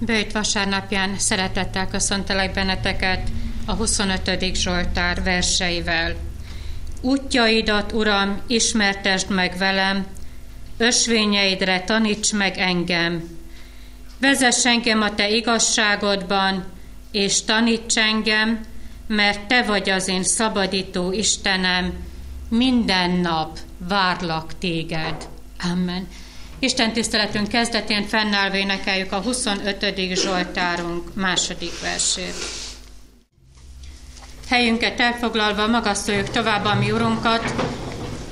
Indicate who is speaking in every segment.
Speaker 1: Bőjt vasárnapján szeretettel köszöntelek benneteket a 25. Zsoltár verseivel. Útjaidat, Uram, ismertesd meg velem, ösvényeidre taníts meg engem. Vezess engem a Te igazságodban, és taníts engem, mert Te vagy az én szabadító Istenem, minden nap várlak Téged. Amen. Isten tiszteletünk kezdetén fennállva énekeljük a 25. Zsoltárunk második versét. Helyünket elfoglalva magasztoljuk tovább a mi Urunkat,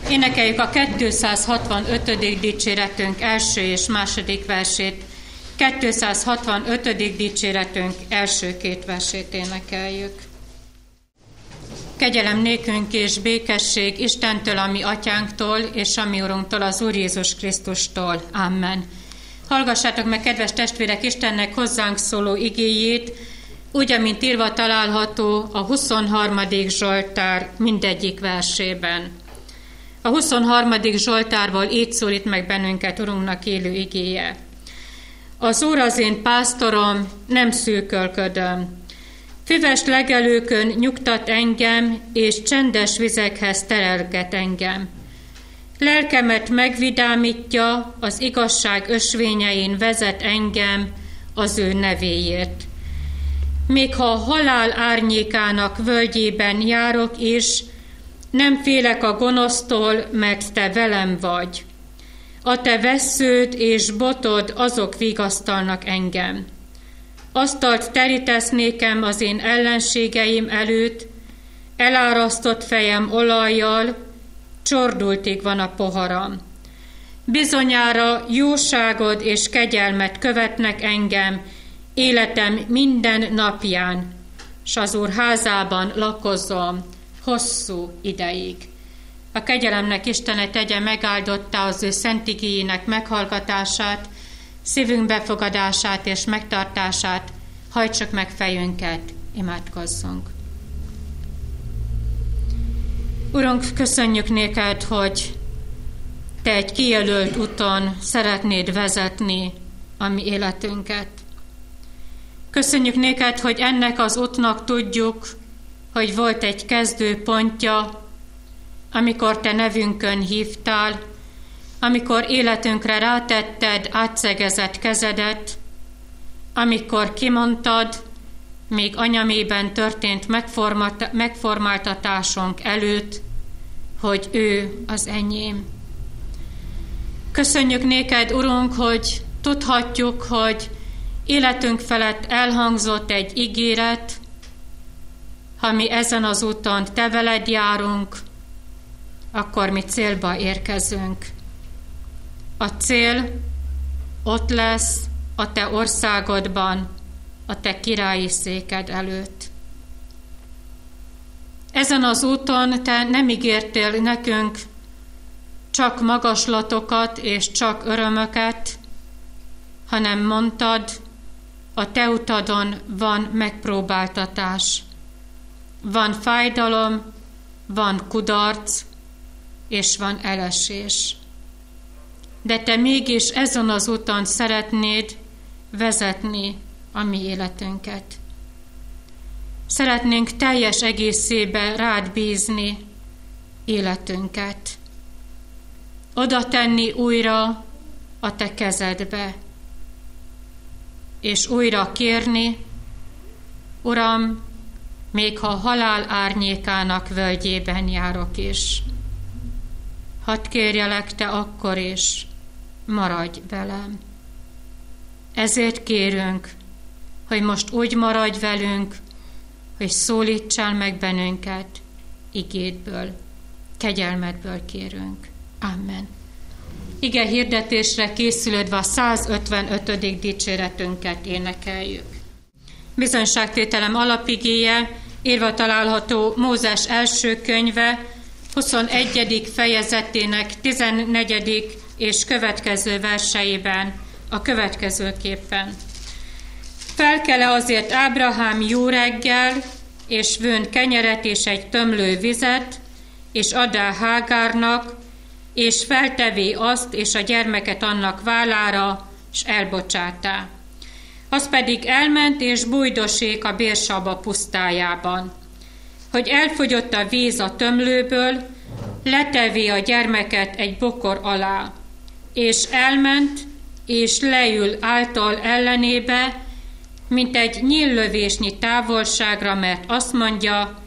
Speaker 1: énekeljük a 265. dicséretünk első és második versét, 265. dicséretünk első két versét énekeljük. Kegyelem nékünk és békesség Istentől, ami atyánktól, és ami Urunktól, az Úr Jézus Krisztustól. Amen. Hallgassátok meg, kedves testvérek, Istennek hozzánk szóló igéjét, úgy, amint írva található a 23. Zsoltár mindegyik versében. A 23. Zsoltárból így szólít meg bennünket Urunknak élő igéje. Az Úr az én pásztorom, nem szűkölködöm. Füves legelőkön nyugtat engem, és csendes vizekhez terelget engem. Lelkemet megvidámítja, az igazság ösvényein vezet engem az ő nevéért. Még ha a halál árnyékának völgyében járok is, nem félek a gonosztól, mert te velem vagy. A te vesződ és botod azok vigasztalnak engem. Asztalt terítesz nékem az én ellenségeim előtt, elárasztott fejem olajjal, csordultig van a poharam. Bizonyára jóságod és kegyelmet követnek engem életem minden napján, s az Úr házában lakozom hosszú ideig. A kegyelemnek Istene tegye megáldotta az ő szentigéjének meghallgatását, szívünk befogadását és megtartását, hajtsuk meg fejünket, imádkozzunk. Urunk, köszönjük néked, hogy Te egy kijelölt úton szeretnéd vezetni a mi életünket. Köszönjük néked, hogy ennek az útnak tudjuk, hogy volt egy kezdőpontja, amikor Te nevünkön hívtál, amikor életünkre rátetted átszegezett kezedet, amikor kimondtad, még anyamében történt megformáltatásunk előtt, hogy ő az enyém. Köszönjük néked, Urunk, hogy tudhatjuk, hogy életünk felett elhangzott egy ígéret, ha mi ezen az úton te veled járunk, akkor mi célba érkezünk. A cél ott lesz a te országodban, a te királyi széked előtt. Ezen az úton te nem ígértél nekünk csak magaslatokat és csak örömöket, hanem mondtad, a te utadon van megpróbáltatás. Van fájdalom, van kudarc, és van elesés de te mégis ezen az úton szeretnéd vezetni a mi életünket. Szeretnénk teljes egészébe rád bízni életünket. Oda tenni újra a te kezedbe, és újra kérni, Uram, még ha halál árnyékának völgyében járok is. Hadd kérjelek te akkor is, maradj velem. Ezért kérünk, hogy most úgy maradj velünk, hogy szólítsál meg bennünket igédből, kegyelmedből kérünk. Amen. Ige hirdetésre készülődve a 155. dicséretünket énekeljük. Bizonyságtételem alapigéje írva található Mózes első könyve, 21. fejezetének 14 és következő verseiben a következőképpen. Felkele azért Ábrahám jó reggel, és vőn kenyeret és egy tömlő vizet, és adá Hágárnak, és feltevé azt és a gyermeket annak vállára, és elbocsátá. Az pedig elment és bújdosék a bérsaba pusztájában, hogy elfogyott a víz a tömlőből, letevi a gyermeket egy bokor alá, és elment, és leül által ellenébe, mint egy nyíllövésnyi távolságra, mert azt mondja,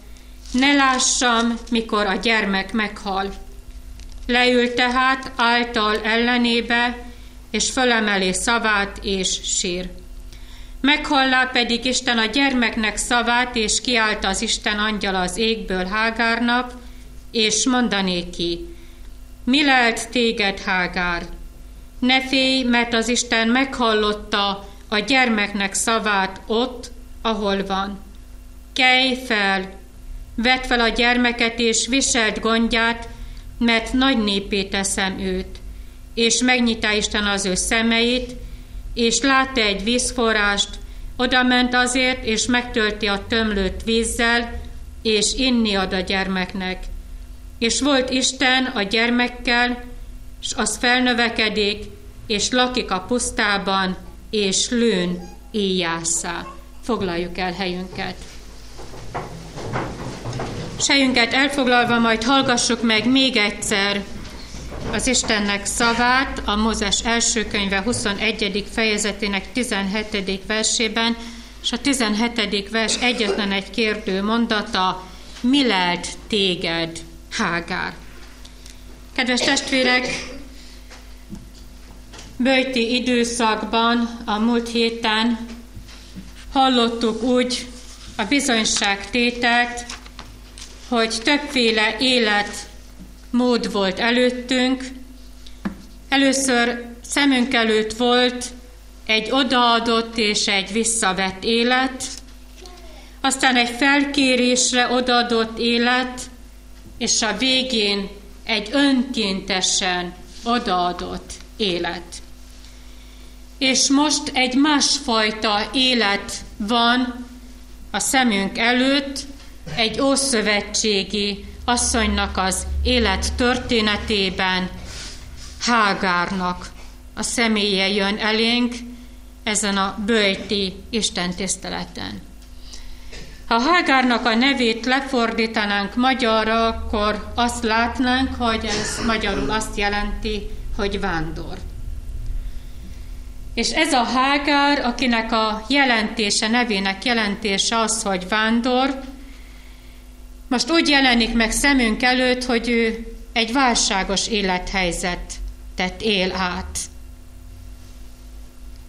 Speaker 1: ne lássam, mikor a gyermek meghal. Leül tehát által ellenébe, és fölemeli szavát, és sír. Meghallá pedig Isten a gyermeknek szavát, és kiállt az Isten angyal az égből Hágárnak, és mondané ki, mi lelt téged, Hágár? Ne félj, mert az Isten meghallotta a gyermeknek szavát ott, ahol van. Kelj fel, vedd fel a gyermeket és viselt gondját, mert nagy népé teszem őt. És megnyitá Isten az ő szemeit, és látta egy vízforrást, oda ment azért, és megtölti a tömlőt vízzel, és inni ad a gyermeknek. És volt Isten a gyermekkel, és az felnövekedik, és lakik a pusztában, és lőn éjjászá. Foglaljuk el helyünket. Sejünket elfoglalva majd hallgassuk meg még egyszer az Istennek szavát a Mózes első könyve 21. fejezetének 17. versében, és a 17. vers egyetlen egy kérdő mondata, mi lelt téged, Hágár? Kedves testvérek, bőti időszakban a múlt héten hallottuk úgy a bizonyságtételt, hogy többféle életmód volt előttünk. Először szemünk előtt volt egy odaadott és egy visszavett élet, aztán egy felkérésre odaadott élet, és a végén egy önkéntesen odaadott élet. És most egy másfajta élet van a szemünk előtt, egy ószövetségi asszonynak az élet történetében, Hágárnak a személye jön elénk ezen a bőjti istentiszteleten. Ha Hágárnak a nevét lefordítanánk magyarra, akkor azt látnánk, hogy ez magyarul azt jelenti, hogy vándor. És ez a Hágár, akinek a jelentése, nevének jelentése az, hogy vándor, most úgy jelenik meg szemünk előtt, hogy ő egy válságos élethelyzetet él át.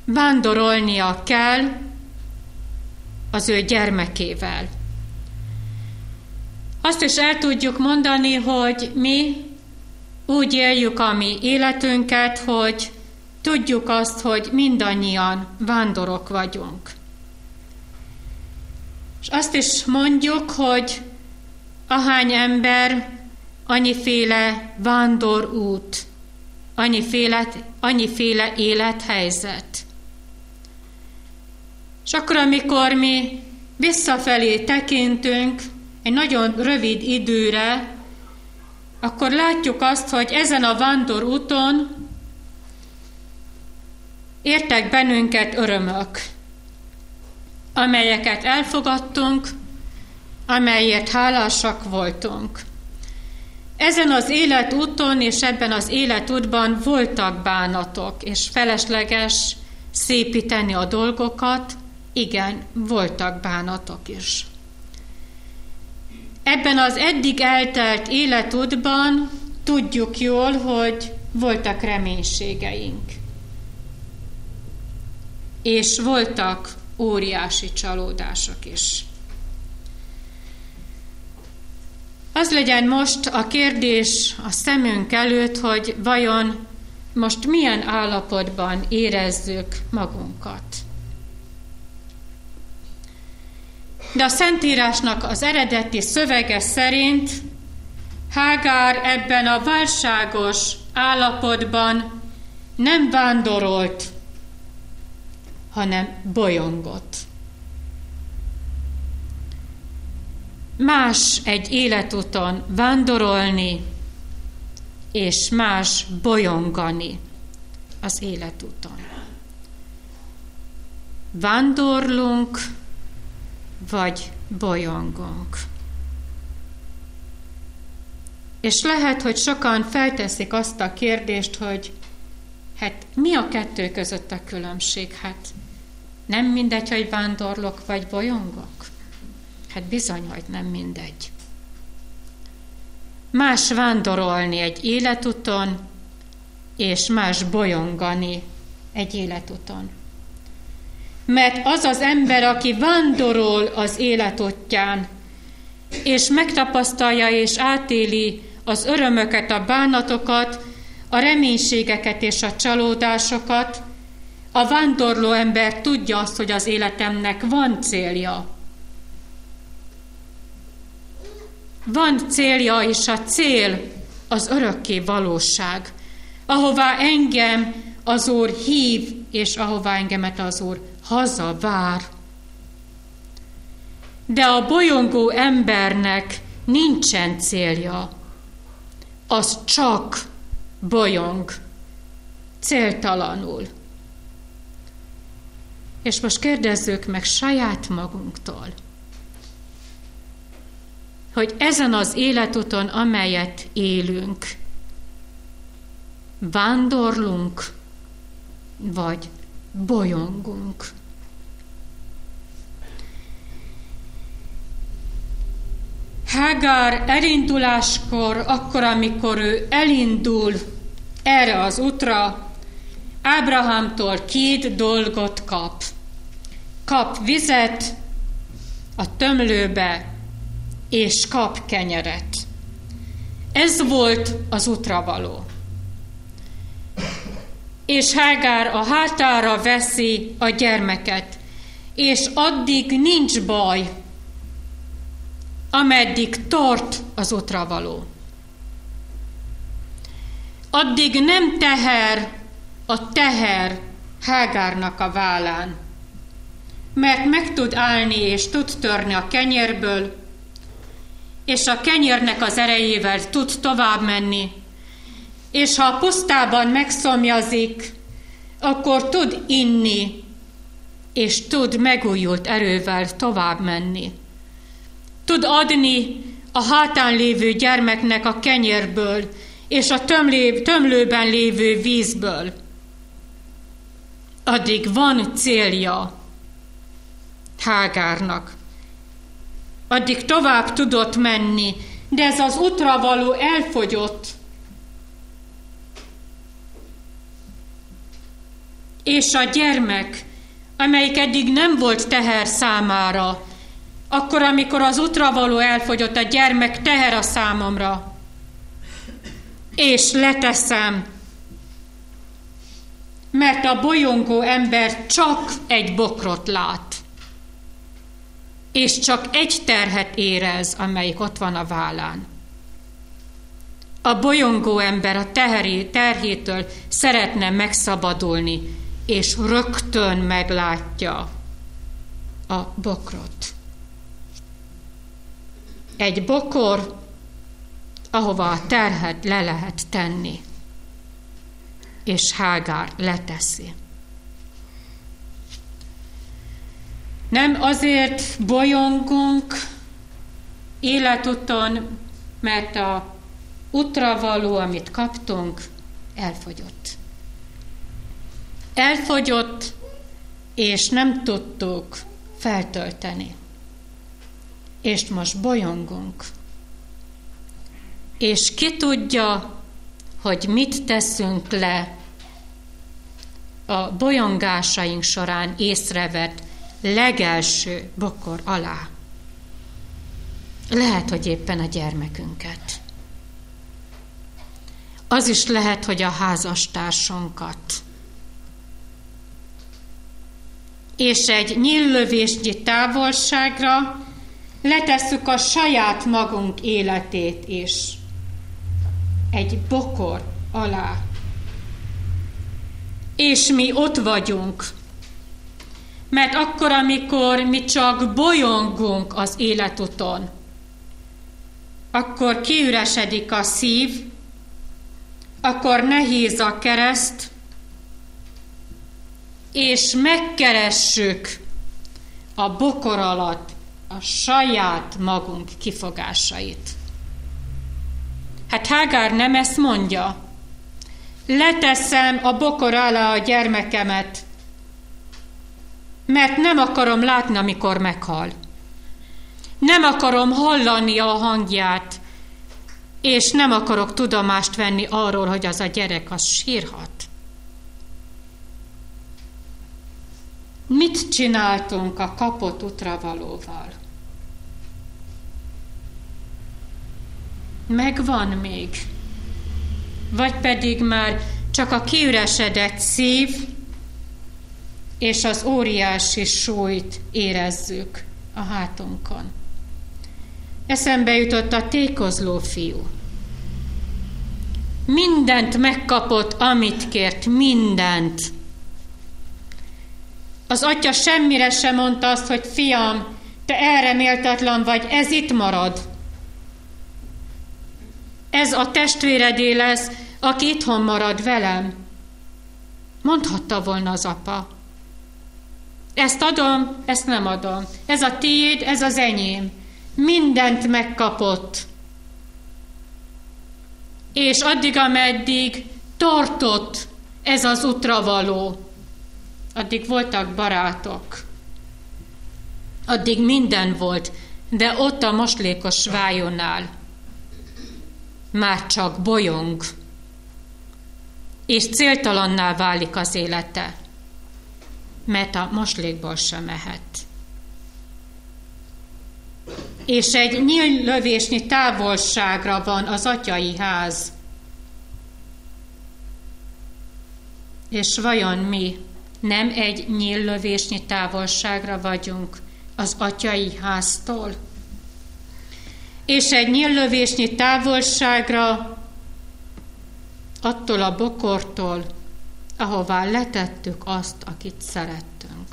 Speaker 1: Vándorolnia kell az ő gyermekével. Azt is el tudjuk mondani, hogy mi úgy éljük a mi életünket, hogy tudjuk azt, hogy mindannyian vándorok vagyunk. És azt is mondjuk, hogy ahány ember, annyiféle vándorút, annyiféle, annyiféle élethelyzet. És akkor, amikor mi visszafelé tekintünk egy nagyon rövid időre, akkor látjuk azt, hogy ezen a vándor úton értek bennünket örömök, amelyeket elfogadtunk, amelyért hálásak voltunk. Ezen az életúton és ebben az életútban voltak bánatok, és felesleges szépíteni a dolgokat, igen, voltak bánatok is. Ebben az eddig eltelt életútban tudjuk jól, hogy voltak reménységeink. És voltak óriási csalódások is. Az legyen most a kérdés a szemünk előtt, hogy vajon most milyen állapotban érezzük magunkat. De a Szentírásnak az eredeti szövege szerint Hágár ebben a válságos állapotban nem vándorolt, hanem bolyongott. Más egy életuton vándorolni, és más bolyongani az életuton. Vándorlunk, vagy bolyongunk. És lehet, hogy sokan felteszik azt a kérdést, hogy hát mi a kettő között a különbség? Hát nem mindegy, hogy vándorlok vagy bolyongok? Hát bizony, hogy nem mindegy. Más vándorolni egy életuton, és más bolyongani egy életuton. Mert az az ember, aki vándorol az életotján, és megtapasztalja és átéli az örömöket, a bánatokat, a reménységeket és a csalódásokat, a vándorló ember tudja azt, hogy az életemnek van célja. Van célja, és a cél az örökké valóság, ahová engem az Úr hív, és ahová engemet az Úr haza vár. De a bolyongó embernek nincsen célja. Az csak bolyong, céltalanul. És most kérdezzük meg saját magunktól, hogy ezen az életuton, amelyet élünk, vándorlunk, vagy bolyongunk. Hágár elinduláskor, akkor, amikor ő elindul erre az útra, Ábrahámtól két dolgot kap. Kap vizet a tömlőbe, és kap kenyeret. Ez volt az útra való. És Hágár a hátára veszi a gyermeket, és addig nincs baj, ameddig tart az otra való. Addig nem teher a teher Hágárnak a vállán, mert meg tud állni és tud törni a kenyérből, és a kenyérnek az erejével tud tovább menni, és ha a pusztában megszomjazik, akkor tud inni, és tud megújult erővel tovább menni tud adni a hátán lévő gyermeknek a kenyérből és a tömlé, tömlőben lévő vízből. Addig van célja Hágárnak. Addig tovább tudott menni, de ez az útra való elfogyott. És a gyermek, amelyik eddig nem volt teher számára, akkor, amikor az útra való elfogyott a gyermek teher a számomra, és leteszem, mert a bolyongó ember csak egy bokrot lát, és csak egy terhet érez, amelyik ott van a vállán. A bolyongó ember a teheri, terhétől szeretne megszabadulni, és rögtön meglátja a bokrot egy bokor, ahova a terhet le lehet tenni, és Hágár leteszi. Nem azért bolyongunk életuton, mert a útra való, amit kaptunk, elfogyott. Elfogyott, és nem tudtuk feltölteni és most bolyongunk. És ki tudja, hogy mit teszünk le a bolyongásaink során észrevett legelső bokor alá. Lehet, hogy éppen a gyermekünket. Az is lehet, hogy a házastársunkat. És egy nyillövésnyi távolságra letesszük a saját magunk életét is egy bokor alá. És mi ott vagyunk, mert akkor, amikor mi csak bolyongunk az életuton, akkor kiüresedik a szív, akkor nehéz a kereszt, és megkeressük a bokor alatt a saját magunk kifogásait. Hát Hágár nem ezt mondja. Leteszem a bokor alá a gyermekemet, mert nem akarom látni, amikor meghal. Nem akarom hallani a hangját, és nem akarok tudomást venni arról, hogy az a gyerek az sírhat. Mit csináltunk a kapott utravalóval? Megvan még? Vagy pedig már csak a kiüresedett szív és az óriási súlyt érezzük a hátunkon. Eszembe jutott a tékozló fiú. Mindent megkapott, amit kért, mindent. Az atya semmire sem mondta azt, hogy fiam, te erre méltatlan vagy, ez itt marad. Ez a testvéredé lesz, aki itthon marad velem. Mondhatta volna az apa. Ezt adom, ezt nem adom. Ez a tiéd, ez az enyém. Mindent megkapott. És addig, ameddig tartott ez az útra való, addig voltak barátok. Addig minden volt, de ott a moslékos vájónál már csak bolyong, és céltalanná válik az élete, mert a moslékból sem mehet. És egy nyíllövésnyi távolságra van az atyai ház. És vajon mi nem egy nyíllövésnyi távolságra vagyunk az atyai háztól? és egy nyillövésnyi távolságra attól a bokortól, ahová letettük azt, akit szerettünk.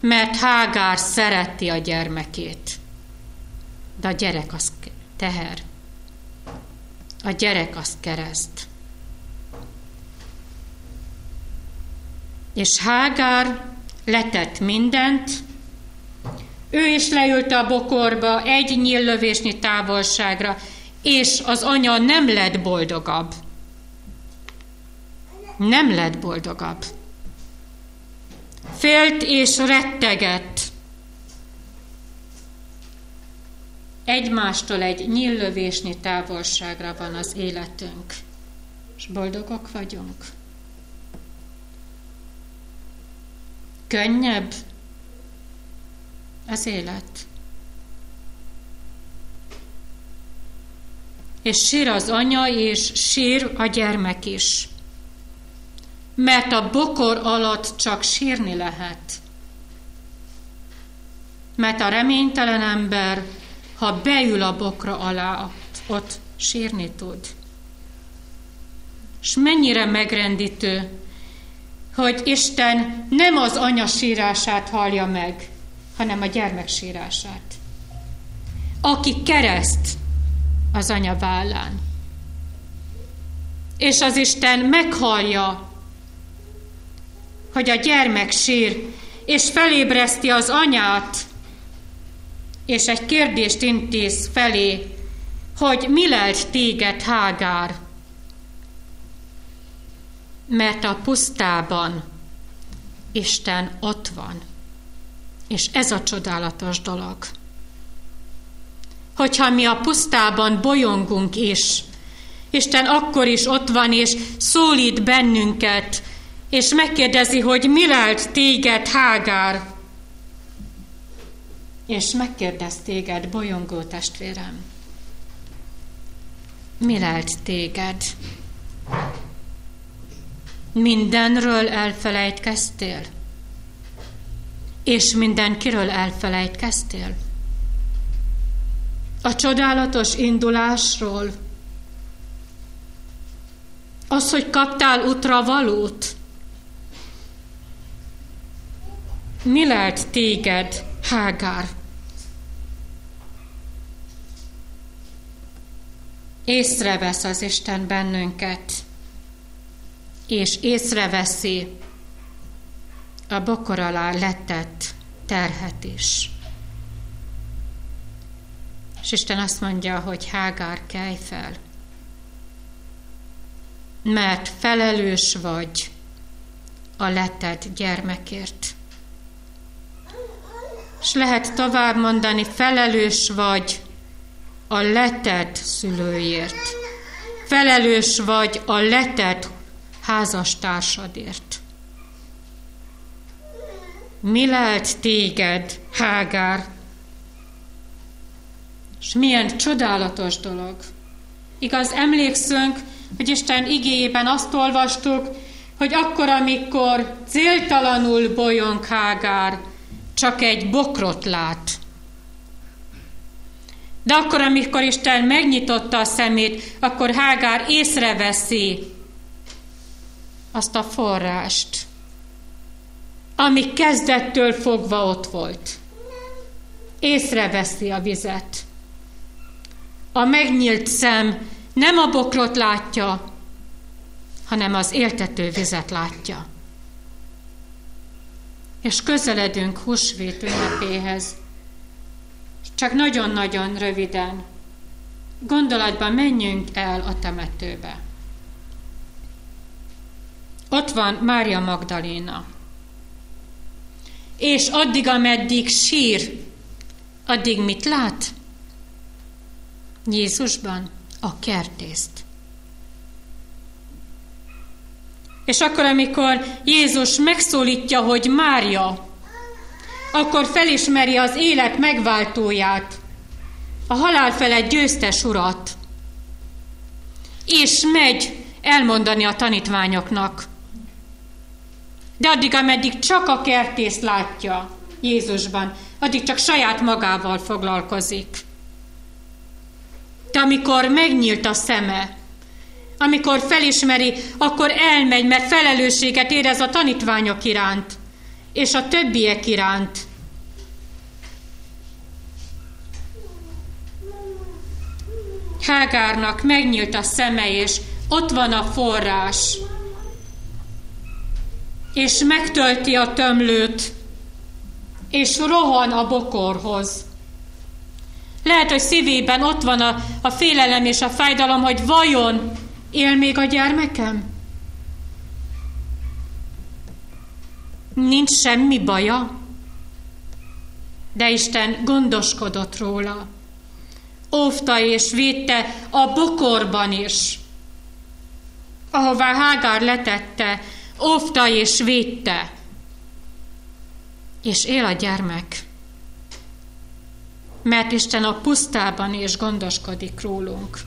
Speaker 1: Mert Hágár szereti a gyermekét, de a gyerek az teher. A gyerek az kereszt. És Hágár letett mindent, ő is leült a bokorba egy nyíllövésnyi távolságra, és az anya nem lett boldogabb. Nem lett boldogabb. Félt és rettegett. Egymástól egy nyíllövésnyi távolságra van az életünk, és boldogok vagyunk. Könnyebb, az élet. És sír az anya, és sír a gyermek is. Mert a bokor alatt csak sírni lehet. Mert a reménytelen ember, ha beül a bokra alá, ott, sírni tud. És mennyire megrendítő, hogy Isten nem az anya sírását hallja meg, hanem a gyermek sírását. Aki kereszt az anya vállán. És az Isten meghallja, hogy a gyermek sír, és felébreszti az anyát, és egy kérdést intéz felé, hogy mi lelt téged, Hágár? Mert a pusztában Isten ott van. És ez a csodálatos dolog. Hogyha mi a pusztában bolyongunk is, Isten akkor is ott van, és szólít bennünket, és megkérdezi, hogy mi lelt téged, Hágár? És megkérdez téged, bolyongó testvérem. Mi lelt téged? Mindenről elfelejtkeztél? és mindenkiről elfelejtkeztél? A csodálatos indulásról? Az, hogy kaptál útra valót? Mi lelt téged, Hágár? Észrevesz az Isten bennünket, és észreveszi a bokor alá letett terhet is. És Isten azt mondja, hogy Hágár, kelj fel, mert felelős vagy a letett gyermekért. És lehet tovább mondani, felelős vagy a letett szülőért. Felelős vagy a letett házastársadért. Mi lelt téged, Hágár? És milyen csodálatos dolog. Igaz, emlékszünk, hogy Isten igéjében azt olvastuk, hogy akkor, amikor céltalanul bolyong Hágár, csak egy bokrot lát. De akkor, amikor Isten megnyitotta a szemét, akkor Hágár észreveszi azt a forrást, ami kezdettől fogva ott volt. Észreveszi a vizet. A megnyílt szem nem a bokrot látja, hanem az éltető vizet látja. És közeledünk húsvét ünnepéhez. Csak nagyon-nagyon röviden gondolatban menjünk el a temetőbe. Ott van Mária Magdaléna. És addig, ameddig sír, addig mit lát? Jézusban a kertészt. És akkor, amikor Jézus megszólítja, hogy Mária, akkor felismeri az élet megváltóját, a halál felett győztes urat, és megy elmondani a tanítványoknak. De addig, ameddig csak a kertész látja Jézusban, addig csak saját magával foglalkozik. De amikor megnyílt a szeme, amikor felismeri, akkor elmegy, mert felelősséget érez a tanítványok iránt, és a többiek iránt. Hágárnak megnyílt a szeme, és ott van a forrás, és megtölti a tömlőt, és rohan a bokorhoz. Lehet, hogy szívében ott van a, a félelem és a fájdalom, hogy vajon él még a gyermekem? Nincs semmi baja, de Isten gondoskodott róla. Óvta és védte a bokorban is, ahová Hágár letette, óvta és védte. És él a gyermek mert Isten a pusztában is gondoskodik rólunk.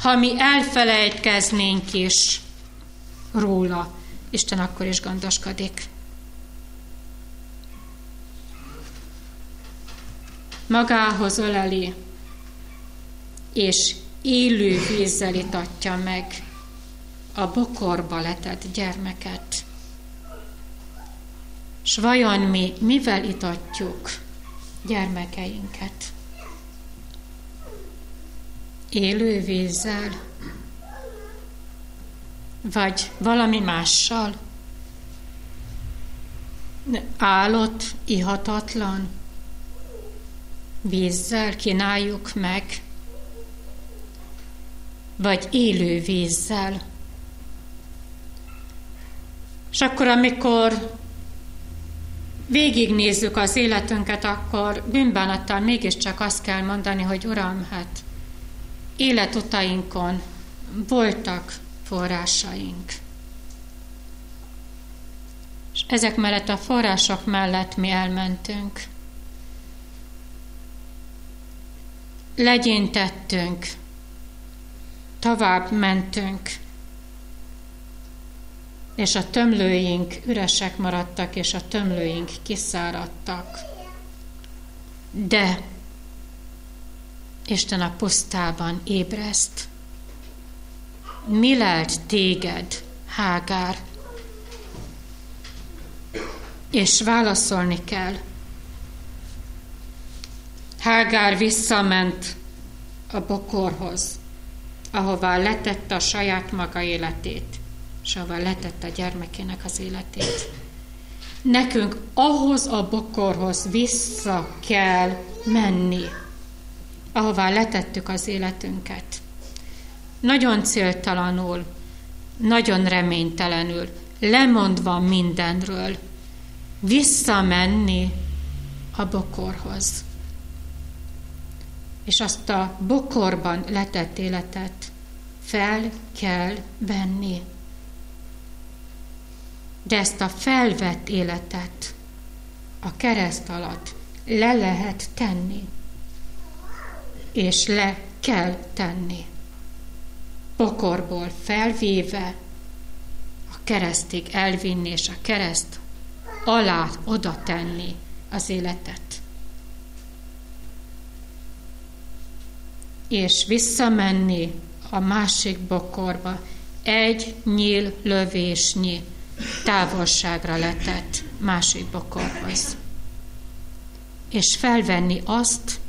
Speaker 1: Ha mi elfelejtkeznénk is róla, Isten akkor is gondoskodik. Magához öleli, és élő vízzel itatja meg a bokorba letett gyermeket. S vajon mi mivel itatjuk gyermekeinket. Élő vízzel, vagy valami mással, állott, ihatatlan vízzel kínáljuk meg, vagy élő vízzel. És akkor, amikor végignézzük az életünket, akkor bűnbánattal mégiscsak azt kell mondani, hogy Uram, hát életutainkon voltak forrásaink. És ezek mellett a források mellett mi elmentünk. Legyintettünk, tovább mentünk, és a tömlőink üresek maradtak, és a tömlőink kiszáradtak. De Isten a pusztában ébreszt. Mi lelt téged, Hágár? És válaszolni kell. Hágár visszament a bokorhoz, ahová letette a saját maga életét és ahol letette a gyermekének az életét. Nekünk ahhoz a bokorhoz vissza kell menni, ahová letettük az életünket. Nagyon céltalanul, nagyon reménytelenül, lemondva mindenről, visszamenni a bokorhoz. És azt a bokorban letett életet fel kell venni. De ezt a felvett életet a kereszt alatt le lehet tenni, és le kell tenni. Pokorból felvéve a keresztig elvinni, és a kereszt alá oda tenni az életet. És visszamenni a másik bokorba egy nyíl lövésnyi távolságra letett másik bokorhoz. És felvenni azt,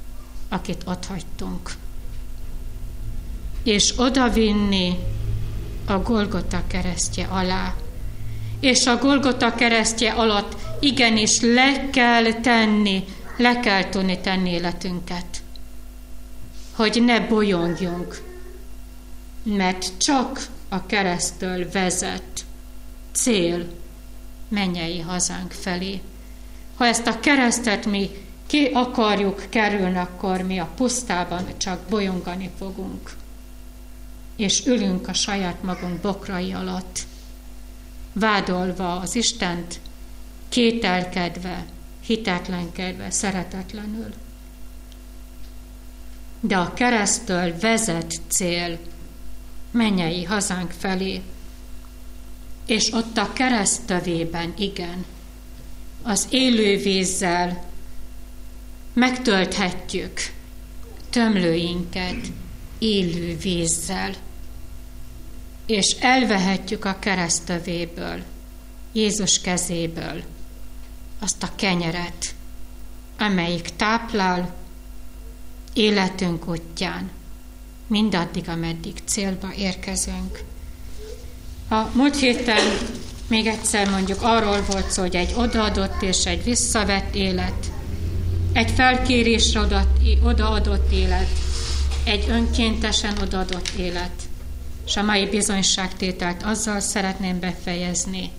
Speaker 1: akit ott hagytunk. És odavinni a Golgota keresztje alá. És a Golgota keresztje alatt igenis le kell tenni, le kell tudni tenni életünket. Hogy ne bolyongjunk, mert csak a keresztől vezet cél mennyei hazánk felé. Ha ezt a keresztet mi ki akarjuk kerülni, akkor mi a pusztában csak bolyongani fogunk, és ülünk a saját magunk bokrai alatt, vádolva az Istent, kételkedve, hitetlenkedve, szeretetlenül. De a keresztől vezet cél mennyei hazánk felé, és ott a keresztövében, igen, az élő vízzel megtölthetjük tömlőinket élő vízzel, és elvehetjük a keresztövéből, Jézus kezéből azt a kenyeret, amelyik táplál életünk útján, mindaddig, ameddig célba érkezünk. A múlt héten még egyszer mondjuk arról volt szó, hogy egy odaadott és egy visszavett élet, egy felkérésre odaadott élet, egy önkéntesen odaadott élet. És a mai bizonyságtételt azzal szeretném befejezni,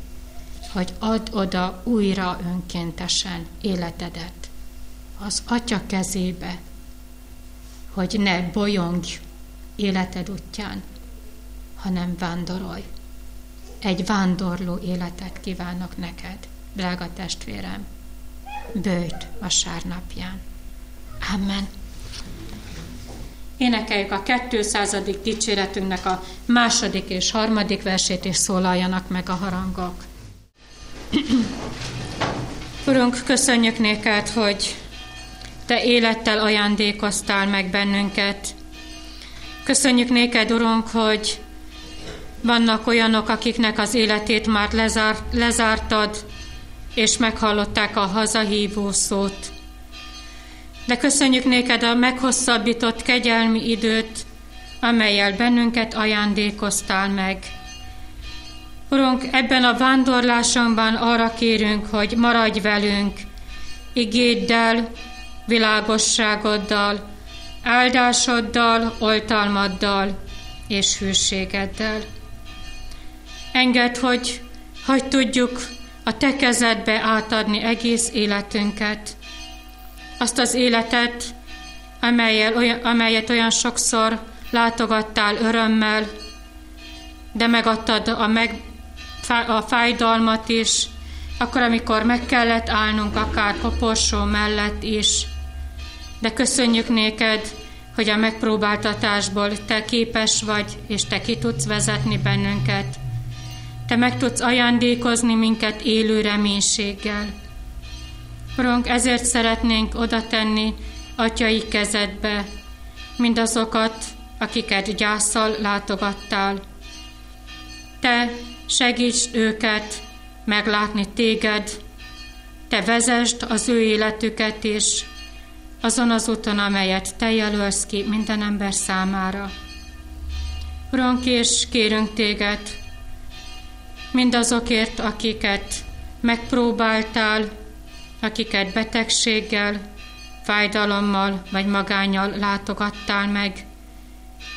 Speaker 1: hogy add oda újra önkéntesen életedet az Atya kezébe, hogy ne bolyongj életed útján, hanem vándorolj. Egy vándorló életet kívánok neked, drága testvérem. Bőjt sárnapján. Amen. Énekeljük a 200. dicséretünknek a második és harmadik versét, és szólaljanak meg a harangok. Urunk, köszönjük néked, hogy Te élettel ajándékoztál meg bennünket. Köszönjük néked, Urunk, hogy vannak olyanok, akiknek az életét már lezár, lezártad, és meghallották a hazahívó szót. De köszönjük néked a meghosszabbított kegyelmi időt, amelyel bennünket ajándékoztál meg. Urunk, ebben a vándorlásunkban arra kérünk, hogy maradj velünk, igéddel, világosságoddal, áldásoddal, oltalmaddal és hűségeddel. Engedd, hogy, hogy tudjuk a Te kezedbe átadni egész életünket, azt az életet, amelyel, amelyet olyan sokszor látogattál örömmel, de megadtad a, meg, a fájdalmat is, akkor, amikor meg kellett állnunk akár koporsó mellett is. De köszönjük néked, hogy a megpróbáltatásból te képes vagy, és te ki tudsz vezetni bennünket. Te meg tudsz ajándékozni minket élő reménységgel. Urunk, ezért szeretnénk oda tenni atyai kezedbe mindazokat, akiket gyászsal látogattál. Te segíts őket meglátni téged, te vezesd az ő életüket is, azon az úton, amelyet te jelölsz ki minden ember számára. Urunk, és kérünk téged, mindazokért, akiket megpróbáltál, akiket betegséggel, fájdalommal vagy magányal látogattál meg.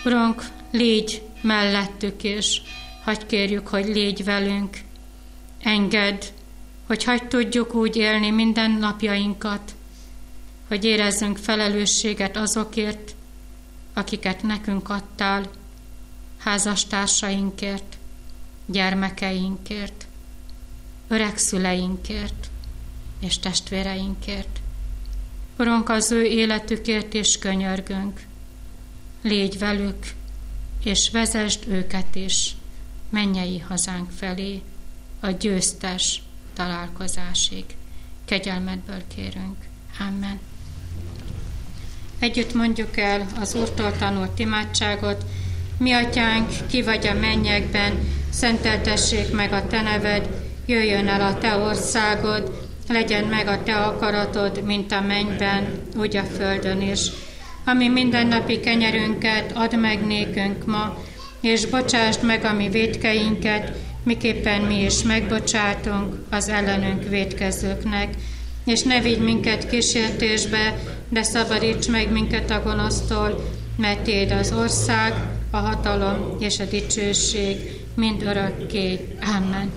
Speaker 1: Urunk, légy mellettük, és hagyj kérjük, hogy légy velünk. Engedd, hogy hagy tudjuk úgy élni minden napjainkat, hogy érezzünk felelősséget azokért, akiket nekünk adtál, házastársainkért, gyermekeinkért, öregszüleinkért és testvéreinkért. Urunk, az ő életükért is könyörgünk. Légy velük, és vezesd őket is mennyei hazánk felé, a győztes találkozásig. Kegyelmedből kérünk. Amen. Együtt mondjuk el az Úrtól tanult imádságot. Mi atyánk, ki vagy a mennyekben, szenteltessék meg a te neved, jöjjön el a te országod, legyen meg a te akaratod, mint a mennyben, úgy a földön is. Ami mindennapi kenyerünket add meg nékünk ma, és bocsásd meg a mi védkeinket, miképpen mi is megbocsátunk az ellenünk védkezőknek. És ne vigy minket kísértésbe, de szabadíts meg minket a gonosztól, mert Téd az ország, a hatalom és a dicsőség mind örökké. Amen.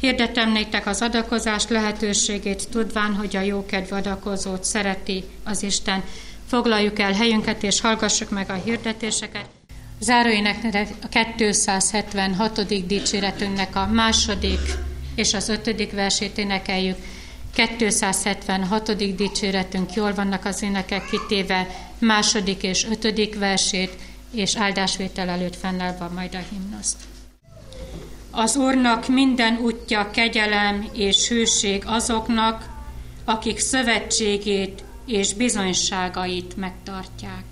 Speaker 1: Hirdetem néktek az adakozás lehetőségét, tudván, hogy a jókedv adakozót szereti az Isten. Foglaljuk el helyünket, és hallgassuk meg a hirdetéseket. Záróéneknek a 276. dicséretünknek a második és az ötödik versét énekeljük. 276. dicséretünk jól vannak az énekek kitéve, második és ötödik versét, és áldásvétel előtt fennállva majd a himnoszt. Az Úrnak minden útja kegyelem és hűség azoknak, akik szövetségét és bizonyságait megtartják.